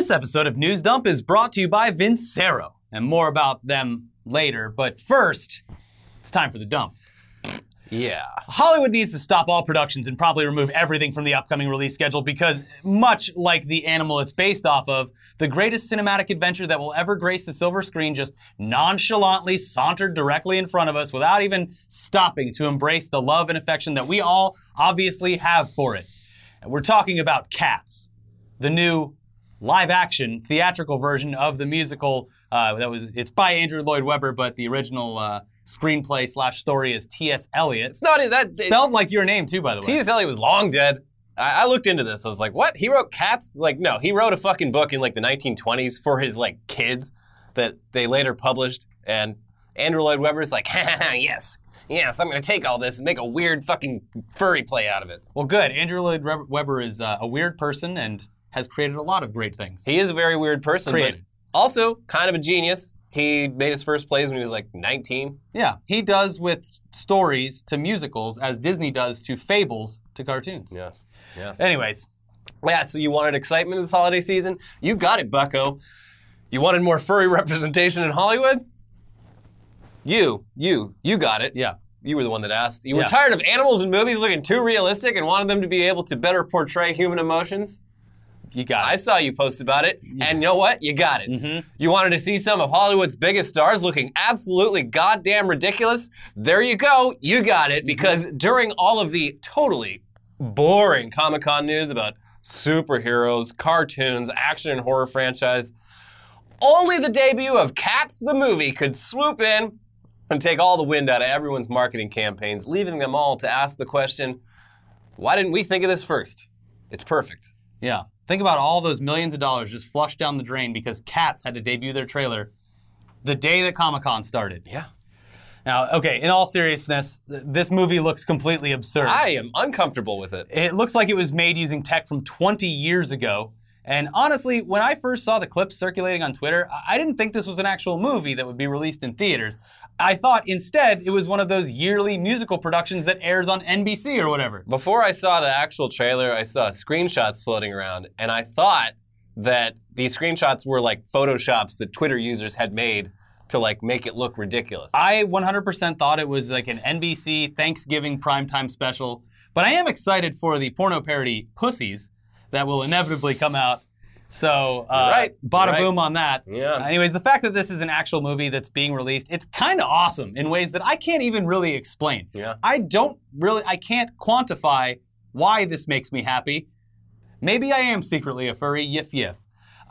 This episode of News Dump is brought to you by Vincero, and more about them later. But first, it's time for the dump. Yeah. Hollywood needs to stop all productions and probably remove everything from the upcoming release schedule because, much like the animal it's based off of, the greatest cinematic adventure that will ever grace the silver screen just nonchalantly sauntered directly in front of us without even stopping to embrace the love and affection that we all obviously have for it. And we're talking about Cats, the new live action theatrical version of the musical uh, that was it's by Andrew Lloyd Webber, but the original uh, screenplay slash story is T.S. Eliot. It's not that. Spelled like your name too, by the way. T.S. Eliot was long dead. I, I looked into this. I was like, what? He wrote Cats? Like, no, he wrote a fucking book in like the 1920s for his like kids that they later published. And Andrew Lloyd Webber's like, ha ha ha, yes, yes, I'm gonna take all this and make a weird fucking furry play out of it. Well, good. Andrew Lloyd Webber is uh, a weird person and has created a lot of great things. He is a very weird person, Created. but also kind of a genius. He made his first plays when he was like 19. Yeah, he does with stories to musicals as Disney does to fables to cartoons. Yes. Yes. Anyways, Yeah, so you wanted excitement this holiday season? You got it, bucko. You wanted more furry representation in Hollywood? You, you, you got it. yeah. You were the one that asked. You were tired of animals in movies looking too realistic and wanted them to be able to better portray human emotions? You got it. I saw you post about it, and you know what? You got it. Mm-hmm. You wanted to see some of Hollywood's biggest stars looking absolutely goddamn ridiculous? There you go. You got Mm-hmm. it. Because during all of the totally boring Comic Con news about superheroes, cartoons, action and horror franchise, only the debut of Cats the movie could swoop in and take all the wind out of everyone's marketing campaigns, leaving them all to ask the question why didn't we think of this first? It's perfect. Yeah. Think about all those millions of dollars just flushed down the drain because Cats had to debut their trailer the day that Comic Con started. Yeah. Now, okay, in all seriousness, th- this movie looks completely absurd. I am uncomfortable with it. It looks like it was made using tech from 20 years ago. And honestly, when I first saw the clips circulating on Twitter, I- I didn't think this was an actual movie that would be released in theaters. I thought instead it was one of those yearly musical productions that airs on NBC or whatever. Before I saw the actual trailer, I saw screenshots floating around, and I thought that these screenshots were like photoshops that Twitter users had made to like make it look ridiculous. I 100% thought it was like an NBC Thanksgiving primetime special, but I am excited for the porno parody Pussies that will inevitably come out. So, uh, right. bada right. boom on that. Yeah. Anyways, the fact that this is an actual movie that's being released, it's kind of awesome in ways that I can't even really explain. Yeah. I don't really, I can't quantify why this makes me happy. Maybe I am secretly a furry, yiff yiff.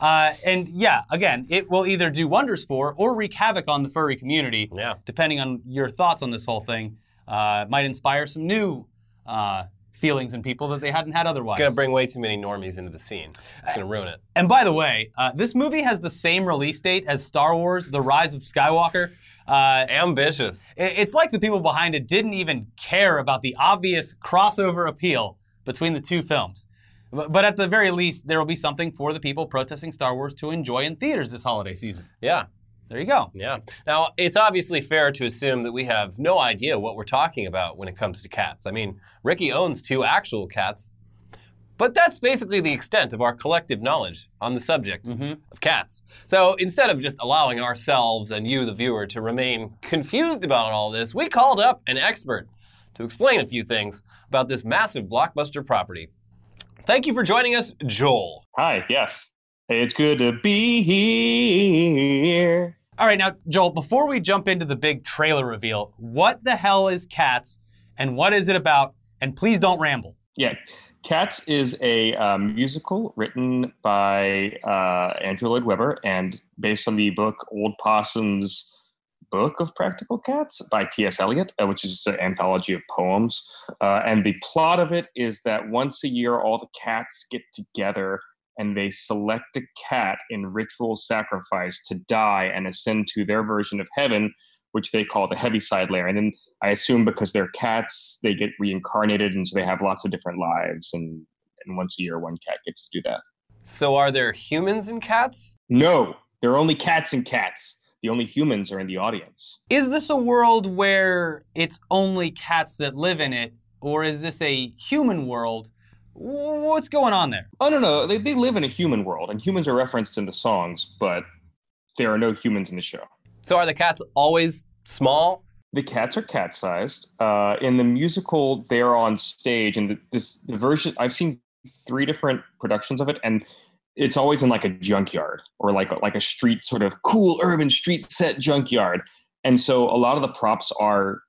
Uh, and yeah, again, it will either do wonders for or wreak havoc on the furry community Yeah. depending on your thoughts on this whole thing, uh, might inspire some new uh, feelings in people that they hadn't had otherwise. It's Gonna bring way too many normies into the scene. It's gonna ruin it. and by the way, uh, this movie has the same release date as Star Wars: The Rise of Skywalker. Uh, Ambitious. it's like the people behind it didn't even care about the obvious crossover appeal between the two films. But at the very least, there will be something for the people protesting Star Wars to enjoy in theaters this holiday season. Yeah. There you go. Yeah. Now, it's obviously fair to assume that we have no idea what we're talking about when it comes to cats. I mean, Ricky owns two actual cats, but that's basically the extent of our collective knowledge on the subject mm-hmm. of cats. So instead of just allowing ourselves and you, the viewer, to remain confused about all this, we called up an expert to explain a few things about this massive blockbuster property. Thank you for joining us, Joel. Hi, yes. Hey, it's good to be here. All right, now, Joel, before we jump into the big trailer reveal, what the hell is Cats and what is it about? And please don't ramble. Yeah, Cats is a uh, musical written by uh, Andrew Lloyd Webber and based on the book Old Possum's Book of Practical Cats by T.S. Eliot, uh, which is an anthology of poems. Uh, and the plot of it is that once a year, all the cats get together and they select a cat in ritual sacrifice to die and ascend to their version of heaven, which they call the Heaviside Layer. And then I assume because they're cats, they get reincarnated, and so they have lots of different lives. And, and once a year, one cat gets to do that. So, are there humans and cats? No, there are only cats and cats. The only humans are in the audience. Is this a world where it's only cats that live in it, or is this a human world What's going on there? Oh no, no, they they live in a human world, and humans are referenced in the songs, but there are no humans in the show. So are the cats always small? The cats are cat sized. Uh, in the musical, they're on stage, and the, this the version I've seen three different productions of it, and it's always in like a junkyard or like a, like a street sort of cool urban street set junkyard. And so a lot of the props are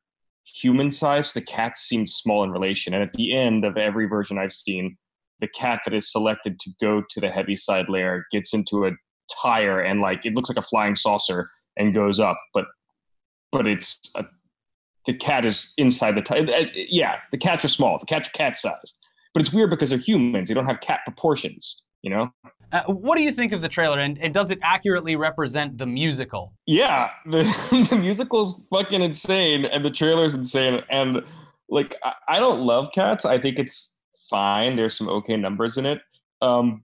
human size, The cats seem small in relation. And at the end of every version I've seen, the cat that is selected to go to the Heaviside layer gets into a tire and like it looks like a flying saucer and goes up, but but it's a, the cat is inside the tire. Yeah, the cats are small. The cats are cat sized, but it's weird because they're humans. They don't have cat proportions. You know. Uh, what do you think of the trailer, and, and does it accurately represent the musical? Yeah, the, the musical's fucking insane, and the trailer's insane. And like, I, I don't love cats. I think it's fine. There's some okay numbers in it. Um,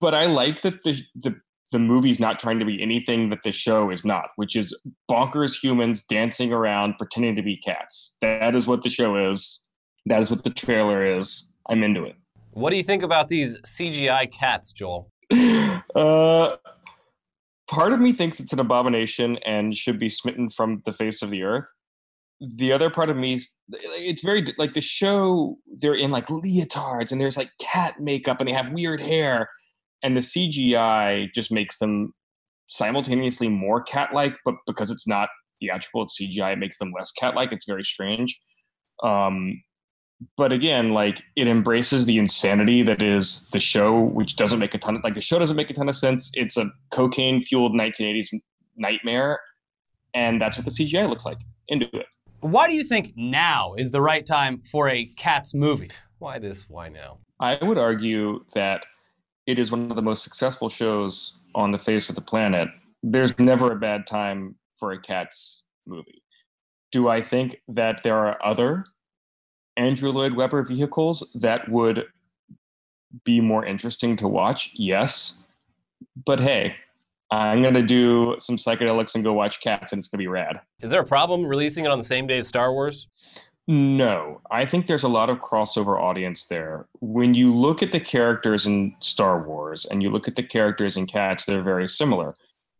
but I like that the the the movie's not trying to be anything that the show is not, which is bonkers humans dancing around pretending to be cats. That is what the show is. That is what the trailer is. I'm into it. What do you think about these CGI cats, Joel? Uh, part of me thinks it's an abomination and should be smitten from the face of the earth. The other part of me, it's very like the show. They're in like leotards and there's like cat makeup and they have weird hair, and the CGI just makes them simultaneously more cat-like, but because it's not theatrical, it's CGI, it makes them less cat-like. It's very strange. Um, but again, like it embraces the insanity that is the show, which doesn't make a ton of like the show doesn't make a ton of sense. It's a cocaine fueled 1980s nightmare, and that's what the CGI looks like. Into it. Why do you think now is the right time for a Cats movie? Why this? Why now? I would argue that it is one of the most successful shows on the face of the planet. There's never a bad time for a Cats movie. Do I think that there are other Andrew Lloyd Webber vehicles that would be more interesting to watch? Yes. But hey, I'm going to do some psychedelics and go watch Cats, and it's going to be rad. Is there a problem releasing it on the same day as Star Wars? No, I think there's a lot of crossover audience there. When you look at the characters in Star Wars and you look at the characters in Cats, they're very similar.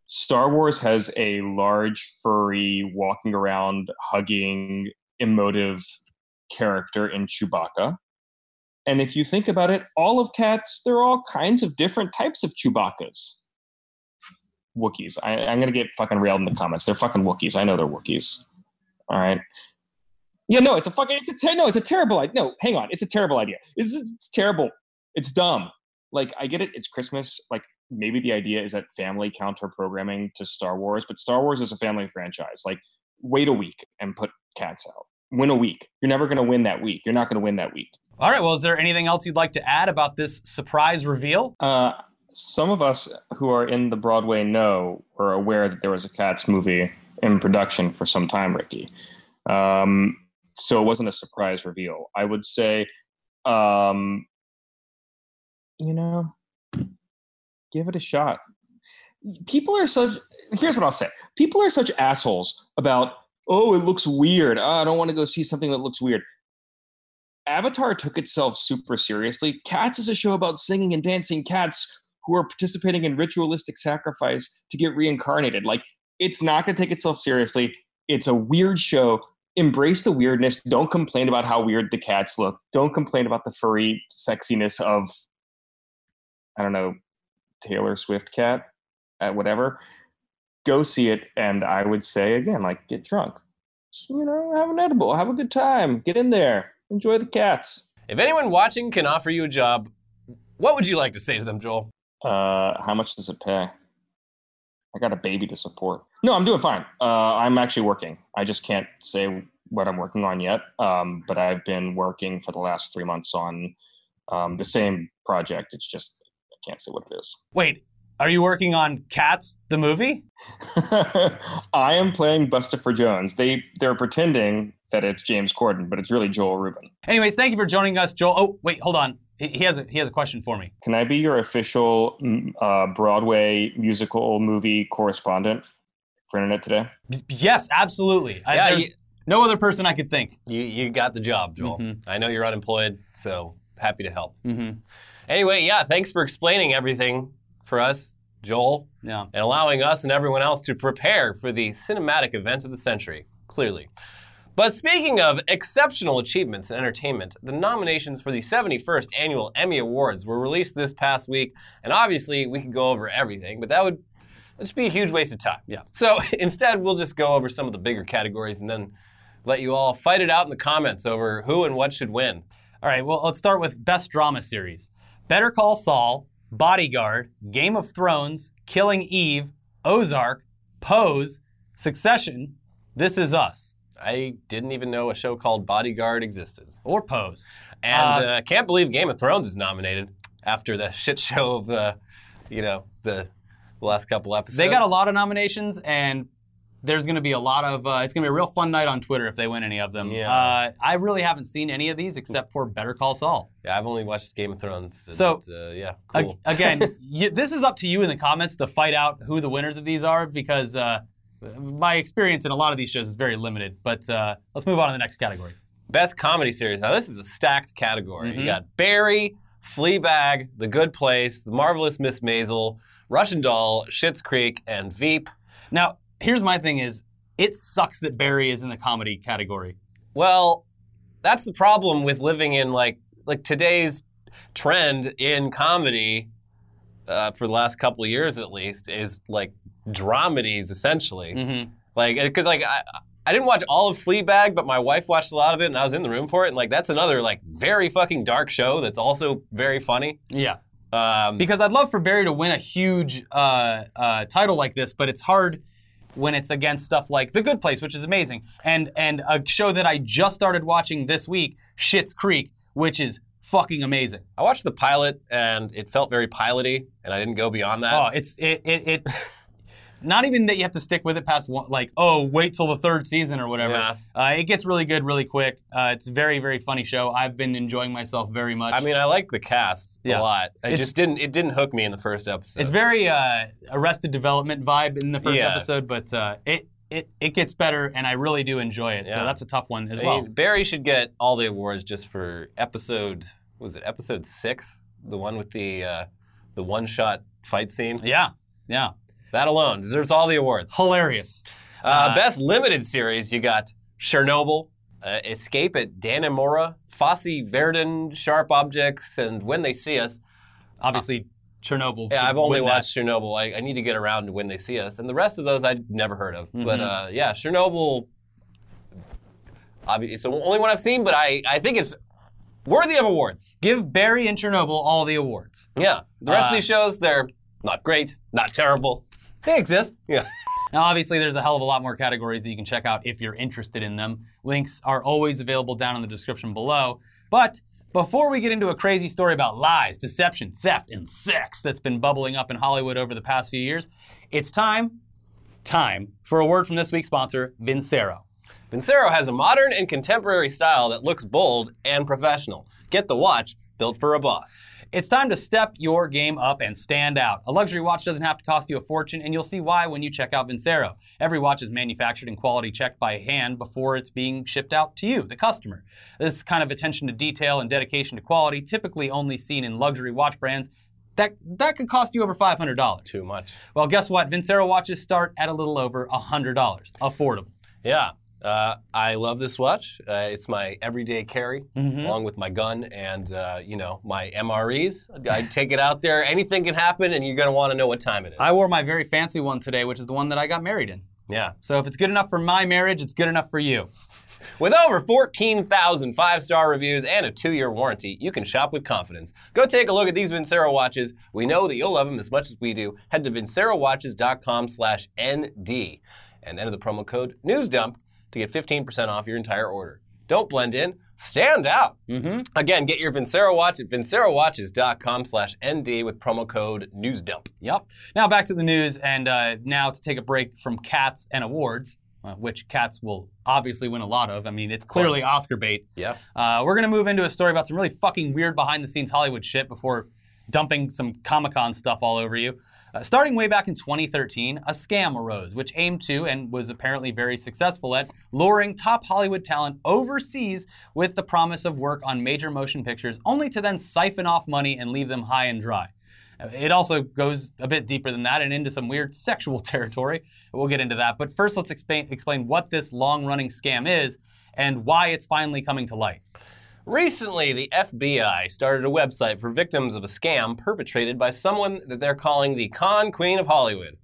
Star Wars has a large, furry, walking around, hugging, emotive character in Chewbacca. And if you think about it, all of cats, there are all kinds of different types of Chewbaccas. Wookiees. I, am going to get fucking railed in the comments. They're fucking Wookiees. I know they're Wookiees. All right. Yeah, no, it's a fucking, it's a, ter- no, it's a terrible idea. No, hang on. It's a terrible idea. It's, it's terrible. It's dumb. Like, I get it. It's Christmas. Like, maybe the idea is that family counter programming to Star Wars, but Star Wars is a family franchise. Like, wait a week and put cats out win a week. You're never going to win that week. You're not going to win that week. All right. Well, is there anything else you'd like to add about this surprise reveal? Uh, some of us who are in the Broadway know or aware that there was a Cats movie in production for some time, Ricky. Um, so it wasn't a surprise reveal. I would say, um, you know, give it a shot. People are such. Here's what I'll say. People are such assholes about oh, it looks weird. Oh, I don't want to go see something that looks weird. Avatar took itself super seriously. Cats is a show about singing and dancing cats who are participating in ritualistic sacrifice to get reincarnated. Like, it's not going to take itself seriously. It's a weird show. Embrace the weirdness. Don't complain about how weird the cats look. Don't complain about the furry sexiness of, I don't know, Taylor Swift cat, uh, whatever go see it. And I would say again, like get drunk, you know, have an edible, have a good time, get in there, enjoy the cats. If anyone watching can offer you a job, what would you like to say to them, Joel? Uh, how much does it pay? I got a baby to support. No, I'm doing fine. Uh, I'm actually working. I just can't say what I'm working on yet. Um, but I've been working for the last three months on um, the same project. It's just I can't say what it is. Wait, are you working on Cats, the movie? I am playing Bustopher Jones. They they're pretending that it's James Corden, but it's really Joel Rubin. Anyways, thank you for joining us, Joel. Oh, wait, hold on. He has a he has a question for me. Can I be your official mm, uh, Broadway musical movie correspondent for Internet Today? Yes, absolutely. Yeah, I, you, no other person I could think. You you got the job, Joel. Mm-hmm. I know you're unemployed, so happy to help. Mm-hmm. Anyway, yeah, thanks for explaining everything for us, Joel, Yeah. and allowing us and everyone else to prepare for the cinematic event of the century, clearly. But speaking of exceptional achievements in entertainment, the nominations for the 71st Annual Emmy Awards were released this past week, and obviously we could go over everything, but that would just be a huge waste of time. Yeah. So instead, we'll just go over some of the bigger categories and then let you all fight it out in the comments over who and what should win. All right, well, let's start with Best Drama Series Better Call Saul, Bodyguard, Game of Thrones, Killing Eve, Ozark, Pose, Succession, This Is Us, I didn't even know a show called Bodyguard existed. or Pose. And Uh, uh, can't believe Game of Thrones is nominated after the shit show of the, you know, the, the last couple episodes. They got a lot of nominations, and there's going to be a lot of. Uh, it's going to be a real fun night on Twitter if they win any of them. Yeah. Uh, I really haven't seen any of these except for Better Call Saul. Yeah, I've only watched Game of Thrones. and, So- uh, yeah, Ag- cool. again, you, this is up to you in the comments to fight out who the winners of these are because uh, my experience in a lot of these shows is very limited. But uh, let's move on to the next category. Best comedy series. Now this is a stacked category. Mhm. You got Barry, Fleabag, The Good Place, The Marvelous Miss Maisel, Russian Doll, Schitt's Creek, and Veep. Now, here's my thing: is it sucks that Barry is in the comedy category. Well, that's the problem with living in like like today's trend in comedy uh, for the last couple of years at least is like dramedies essentially. Mm-hmm. Like because like I. I didn't watch all of Fleabag, but my wife watched a lot of it, and I was in the room for it. And like, that's another like very fucking dark show that's also very funny. Yeah. Um, Because I'd love for Barry to win a huge uh, uh, title like this, but it's hard when it's against stuff like The Good Place, which is amazing, and and a show that I just started watching this week, Schitt's Creek, which is fucking amazing. I watched the pilot, and it felt very piloty, and I didn't go beyond that. Oh, it's it it. it Not even that you have to stick with it past one, like, oh, wait till the third season or whatever. Yeah. Uh, it gets really good really quick. Uh, it's a very, very funny show. I've been enjoying myself very much. I mean, I like the cast Yeah. a lot. It It's- just didn't. It didn't hook me in the first episode. It's very uh, Arrested Development vibe in the first Yeah. episode, but uh, it it it gets better, and I really do enjoy it. So that's a tough one as I well. mean, Barry should get all the awards just for episode. Was it episode six? The one with the uh, the one shot fight scene. yeah, yeah, That alone deserves all the awards. hilarious. Uh, Uh, best limited series, you got Chernobyl, uh, Escape at Dannemora, Fosse Verdon, Sharp Objects, and When They See Us. Obviously, Chernobyl. Yeah, I've only win that. watched Chernobyl. I, I need to get around to When They See Us, and the rest of those I'd never heard of. But Mhm. uh, yeah, Chernobyl. It's the only one I've seen, but I, I think it's worthy of awards. Give Barry and Chernobyl all the awards. Yeah, the rest Uh, of these shows they're not great, not terrible. They exist. Yeah. Now, obviously, there's a hell of a lot more categories that you can check out if you're interested in them. Links are always available down in the description below. But before we get into a crazy story about lies, deception, theft, and sex that's been bubbling up in Hollywood over the past few years, it's time, time for a word from this week's sponsor, Vincero. Vincero has a modern and contemporary style that looks bold and professional. Get the watch built for a boss. It's time to step your game up and stand out. A luxury watch doesn't have to cost you a fortune, and you'll see why when you check out Vincero. Every watch is manufactured and quality checked by hand before it's being shipped out to you, the customer. This kind of attention to detail and dedication to quality, typically only seen in luxury watch brands, that, that could cost you over $500. Too much. Well, guess what? Vincero watches start at a little over $100. Affordable. Yeah. Uh, I love this watch. Uh, it's my everyday carry, along with my gun and uh, you know my MREs. I take it out there. Anything can happen, and you're gonna want to know what time it is. I wore my very fancy one today, which is the one that I got married in. yeah. So if it's good enough for my marriage, it's good enough for you. With over 14,000 five-star reviews and a two-year warranty, you can shop with confidence. Go take a look at these Vincero watches. We know that you'll love them as much as we do. Head to vincerowatches.com/nd and enter the promo code NEWSDUMP to get 15% off your entire order. Don't blend in, stand out. Mm-hmm. Again, get your Vincero watch at vincerowatches.com/nd with promo code NEWSDUMP. Yep. Now back to the news, and uh, now to take a break from cats and awards, uh, which cats will obviously win a lot of. I mean, it's clearly. Oscar bait. Yeah. Uh, we're gonna move into a story about some really fucking weird behind-the-scenes Hollywood shit before dumping some Comic Con stuff all over you. Uh, starting way back in 2013, a scam arose, which aimed to and was apparently very successful at luring top Hollywood talent overseas with the promise of work on major motion pictures, only to then siphon off money and leave them high and dry. Uh, It also goes a bit deeper than that and into some weird sexual territory. We'll get into that. But first, let's explain, explain what this long running scam is and why it's finally coming to light. Recently, the FBI started a website for victims of a scam perpetrated by someone that they're calling the con queen of Hollywood.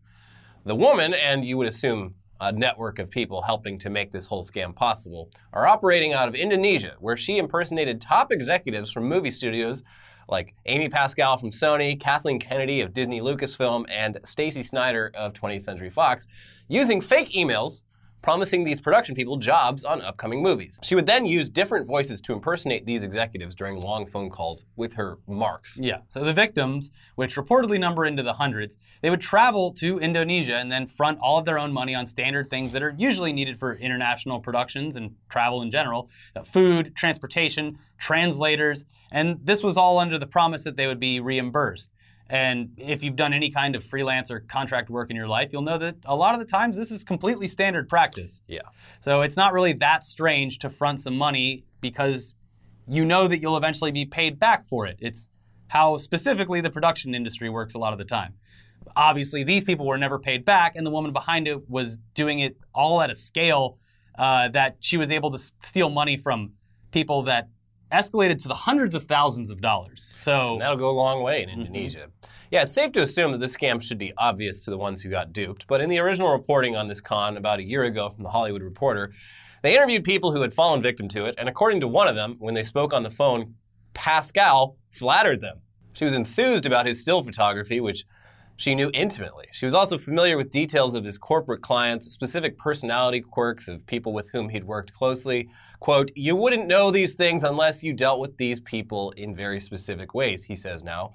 The woman, and you would assume a network of people helping to make this whole scam possible, are operating out of Indonesia, where she impersonated top executives from movie studios like Amy Pascal from Sony, Kathleen Kennedy of Disney Lucasfilm, and Stacey Snider of 20th Century Fox, using fake emails promising these production people jobs on upcoming movies. She would then use different voices to impersonate these executives during long phone calls with her marks. Yeah. So the victims, which reportedly number into the hundreds, they would travel to Indonesia and then front all of their own money on standard things that are usually needed for international productions and travel in general uh, food, transportation, translators. And this was all under the promise that they would be reimbursed. And if you've done any kind of freelance or contract work in your life, you'll know that a lot of the times this is completely standard practice. Yeah. So it's not really that strange to front some money because you know that you'll eventually be paid back for it. It's how specifically the production industry works a lot of the time. Obviously, these people were never paid back, and the woman behind it was doing it all at a scale uh, that she was able to s- steal money from people that escalated to the hundreds of thousands of dollars. So And that'll go a long way in mm-hmm. Indonesia. Yeah, it's safe to assume that this scam should be obvious to the ones who got duped. But in the original reporting on this con about a year ago from the Hollywood Reporter, they interviewed people who had fallen victim to it. And according to one of them, when they spoke on the phone, Pascal flattered them. She was enthused about his still photography, which she knew intimately. She was also familiar with details of his corporate clients, specific personality quirks of people with whom he'd worked closely. Quote, You wouldn't know these things unless you dealt with these people in very specific ways, he says now.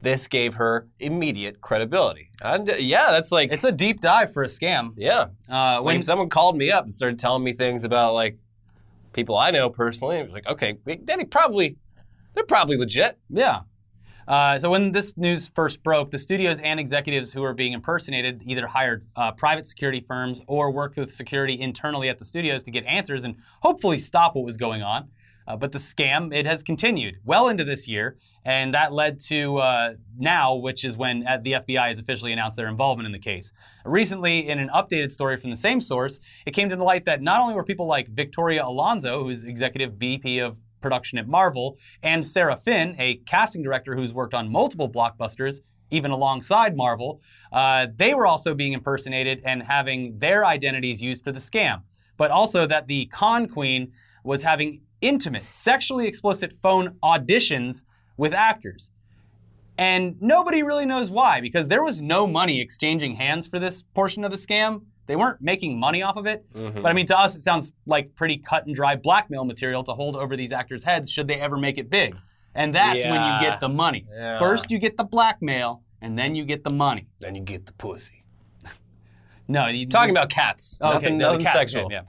This gave her immediate credibility. And uh, yeah, that's like, it's a deep dive for a scam. yeah. Uh, When when someone called me up and started telling me things about like people I know personally, like, okay, they, they probably, they're probably legit. Yeah. Uh, so when this news first broke, the studios and executives who were being impersonated either hired uh, private security firms or worked with security internally at the studios to get answers and hopefully stop what was going on. Uh, but the scam, it has continued well into this year, and that led to uh, now, which is when uh, the FBI has officially announced their involvement in the case. Recently, in an updated story from the same source, it came to light that not only were people like Victoria Alonso, who's executive VP of production at Marvel, and Sarah Finn, a casting director who's worked on multiple blockbusters, even alongside Marvel, uh, they were also being impersonated and having their identities used for the scam. But also that the con queen was having intimate, sexually explicit phone auditions with actors. And nobody really knows why, because there was no money exchanging hands for this portion of the scam. They weren't making money off of it. Mm-hmm. But I mean, to us, it sounds like pretty cut and dry blackmail material to hold over these actors' heads should they ever make it big. And that's when you get the money. Yeah. First, you get the blackmail, and then you get the money. Then you get the pussy. No, you, Talking about cats. Oh, okay, nothing nothing cats, sexual. yeah.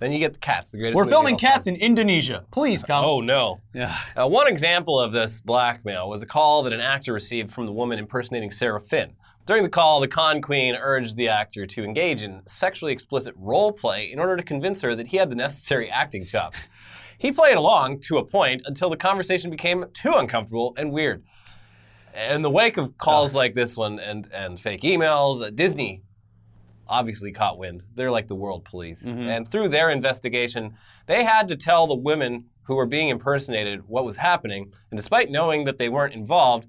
Then you get the cats. The greatest We're filming cats in Indonesia. Please come. Oh no. Yeah. Uh, one example of this blackmail was a call that an actor received from the woman impersonating Sarah Finn. During the call, the con queen urged the actor to engage in sexually explicit role play in order to convince her that he had the necessary acting chops. He played along to a point until the conversation became too uncomfortable and weird. In the wake of calls like this one and, and fake emails, uh, Disney obviously caught wind. They're like the world police. And through their investigation, they had to tell the women who were being impersonated what was happening. And despite knowing that they weren't involved,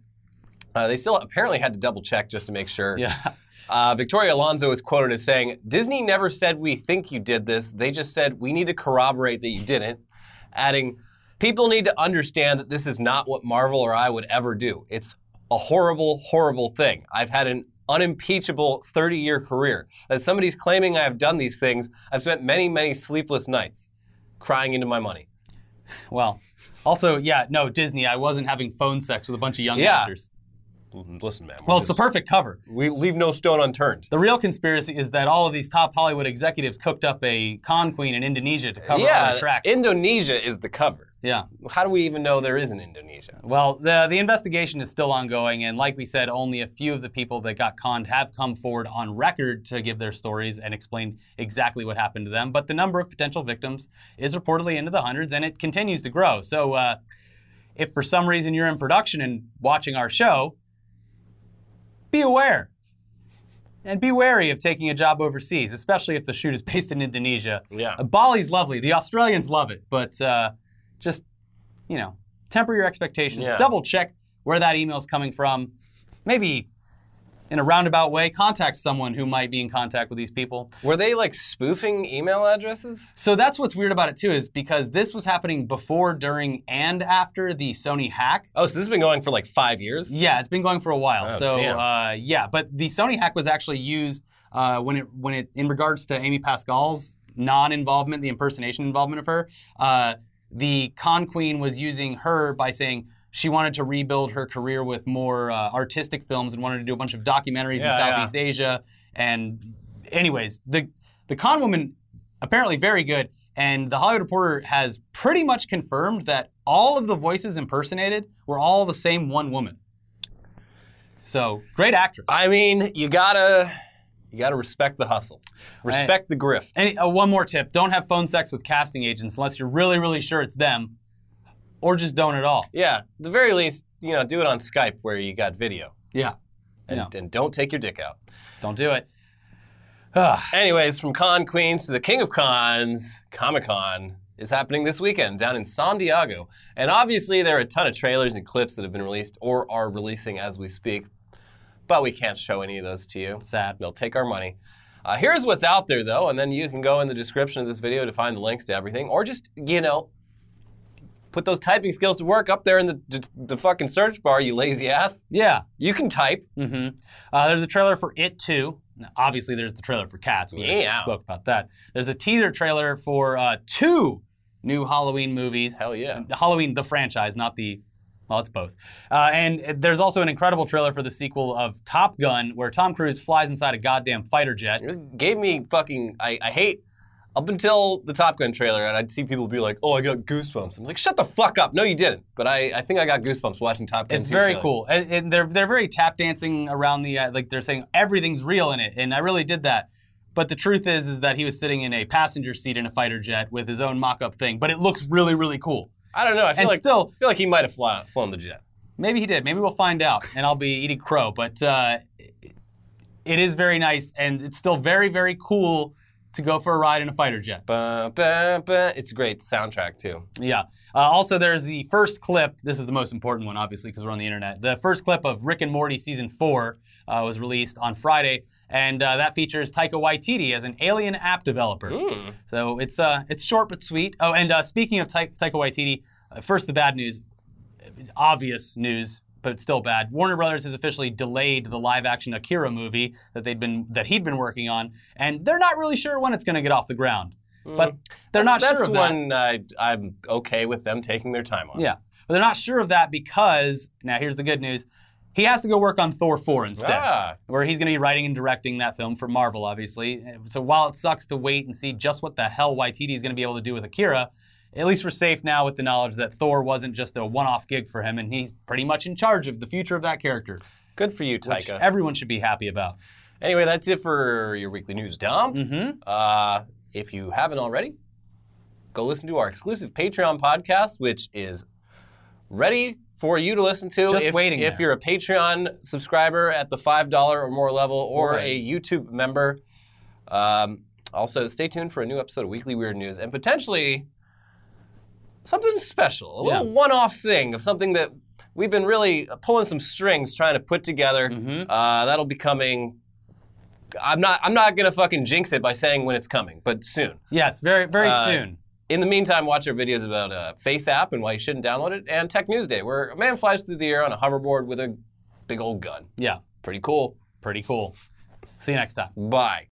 uh, they still apparently had to double check just to make sure. Yeah. Uh, Victoria Alonso is quoted as saying, Disney never said we think you did this. They just said we need to corroborate that you didn't. Adding, people need to understand that this is not what Marvel or I would ever do. It's a horrible, horrible thing. I've had an unimpeachable 30 year career. That somebody's claiming I have done these things, I've spent many, many sleepless nights crying into my money. Well, also, yeah, no, Disney, I wasn't having phone sex with a bunch of young Yeah. actors. Mm, listen, man. Well, it's the perfect cover. we leave no stone unturned. The real conspiracy is that all of these top Hollywood executives cooked up a con queen in Indonesia to cover all yeah, the tracks. Indonesia is the cover. Yeah. How do we even know there is an Indonesia? Well, the the investigation is still ongoing, and like we said, only a few of the people that got conned have come forward on record to give their stories and explain exactly what happened to them. But the number of potential victims is reportedly into the hundreds, and it continues to grow. So, uh, if for some reason you're in production and watching our show, be aware. And be wary of taking a job overseas, especially if the shoot is based in Indonesia. Yeah. Bali's lovely. The Australians love it, but uh, just you know, temper your expectations. Yeah. Double check where that email's coming from. Maybe in a roundabout way, contact someone who might be in contact with these people. Were they like spoofing email addresses? So that's what's weird about it too, is because this was happening before, during, and after the Sony hack. Oh, so this has been going for like five years? Yeah, it's been going for a while. Oh, so uh, yeah, but the Sony hack was actually used uh, when it when it in regards to Amy Pascal's non-involvement, the impersonation involvement of her. Uh, the con queen was using her by saying she wanted to rebuild her career with more uh, artistic films and wanted to do a bunch of documentaries in Yeah, yeah. Southeast Asia. And anyways, the the con woman apparently very good. And the Hollywood Reporter has pretty much confirmed that all of the voices impersonated were all the same one woman. So great actress. I mean, you gotta you gotta respect the hustle. Respect the grift. And uh, one more tip: don't have phone sex with casting agents unless you're really, really sure it's them, or just don't at all. yeah, at the very least, you know, do it on Skype where you got video. Yeah, And, Yeah. and don't take your dick out. don't do it. Anyways, from con queens to the king of cons, Comic Con is happening this weekend down in San Diego. And obviously, there are a ton of trailers and clips that have been released or are releasing as we speak. But we can't show any of those to you. sad. They'll take our money. Uh, here's what's out there, though, and then you can go in the description of this video to find the links to everything, or just, you know, put those typing skills to work up there in the, the, the fucking search bar, you lazy ass. Yeah. You can type. hmm Uh, there's a trailer for It Too. Now, Obviously, there's the trailer for Cats. We just Yeah. spoke about that. There's a teaser trailer for uh, two new Halloween movies. Hell yeah. Halloween, the franchise, not the. Well, it's both. Uh, and there's also an incredible trailer for the sequel of Top Gun, where Tom Cruise flies inside a goddamn fighter jet. It gave me fucking. I, I hate. Up until the Top Gun trailer, and I'd see people be like, "Oh, I got goosebumps." I'm like, "Shut the fuck up!" No, you didn't. But I, I think I got goosebumps watching Top Gun. It's 2 very trailer. cool, and, and they're they're very tap dancing around the uh, like they're saying everything's real in it, and I really did that. But the truth is, is that he was sitting in a passenger seat in a fighter jet with his own mock-up thing. But it looks really, really cool. I don't know. I feel And like still- I feel like he might have fly, flown the jet. Maybe he did. Maybe we'll find out, and I'll be eating crow. But uh, it is very nice, and it's still very, very cool to go for a ride in a fighter jet. Ba, ba, ba. It's a great soundtrack too. Yeah. Uh, also, there's the first clip. This is the most important one, obviously, because we're on the internet. The first clip of Rick and Morty season four uh, was released on Friday, and uh, that features Taika Waititi as an alien app developer. Hmm. So it's uh, it's short but sweet. Oh, and uh, speaking of Ta- Taika Waititi, uh, first the bad news, obvious news, but still bad. Warner Brothers has officially delayed the live-action Akira movie that they'd been that he'd been working on, and they're not really sure when it's going to get off the ground. But they're not That's sure of that. one I, I'm okay with them taking their time on. Yeah. But they're not sure of that because, now here's the good news. He has to go work on Thor 4 instead, Ah. where he's going to be writing and directing that film for Marvel, obviously. So while it sucks to wait and see just what the hell Waititi is going to be able to do with Akira, at least we're safe now with the knowledge that Thor wasn't just a one off gig for him, and he's pretty much in charge of the future of that character, Good for you, which Taika. everyone should be happy about. Anyway, that's it for your weekly news dump. Mm-hmm. Uh, if you haven't already, go listen to our exclusive Patreon podcast, which is ready for you to listen to. Just if, waiting If you're a Patreon subscriber at the $5 or more level or Right. a YouTube member. Um, also, stay tuned for a new episode of Weekly Weird News and potentially something special, a Yeah. little one off thing of something that we've been really pulling some strings trying to put together. Mhm. Uh, that'll be coming. I'm not. I'm not gonna fucking jinx it by saying when it's coming, but soon. Yes, very, very Uh, soon. In the meantime, watch our videos about uh, Face App and why you shouldn't download it, and Tech News Day, where a man flies through the air on a hoverboard with a big old gun. Yeah, Pretty cool. pretty cool. See you next time. Bye.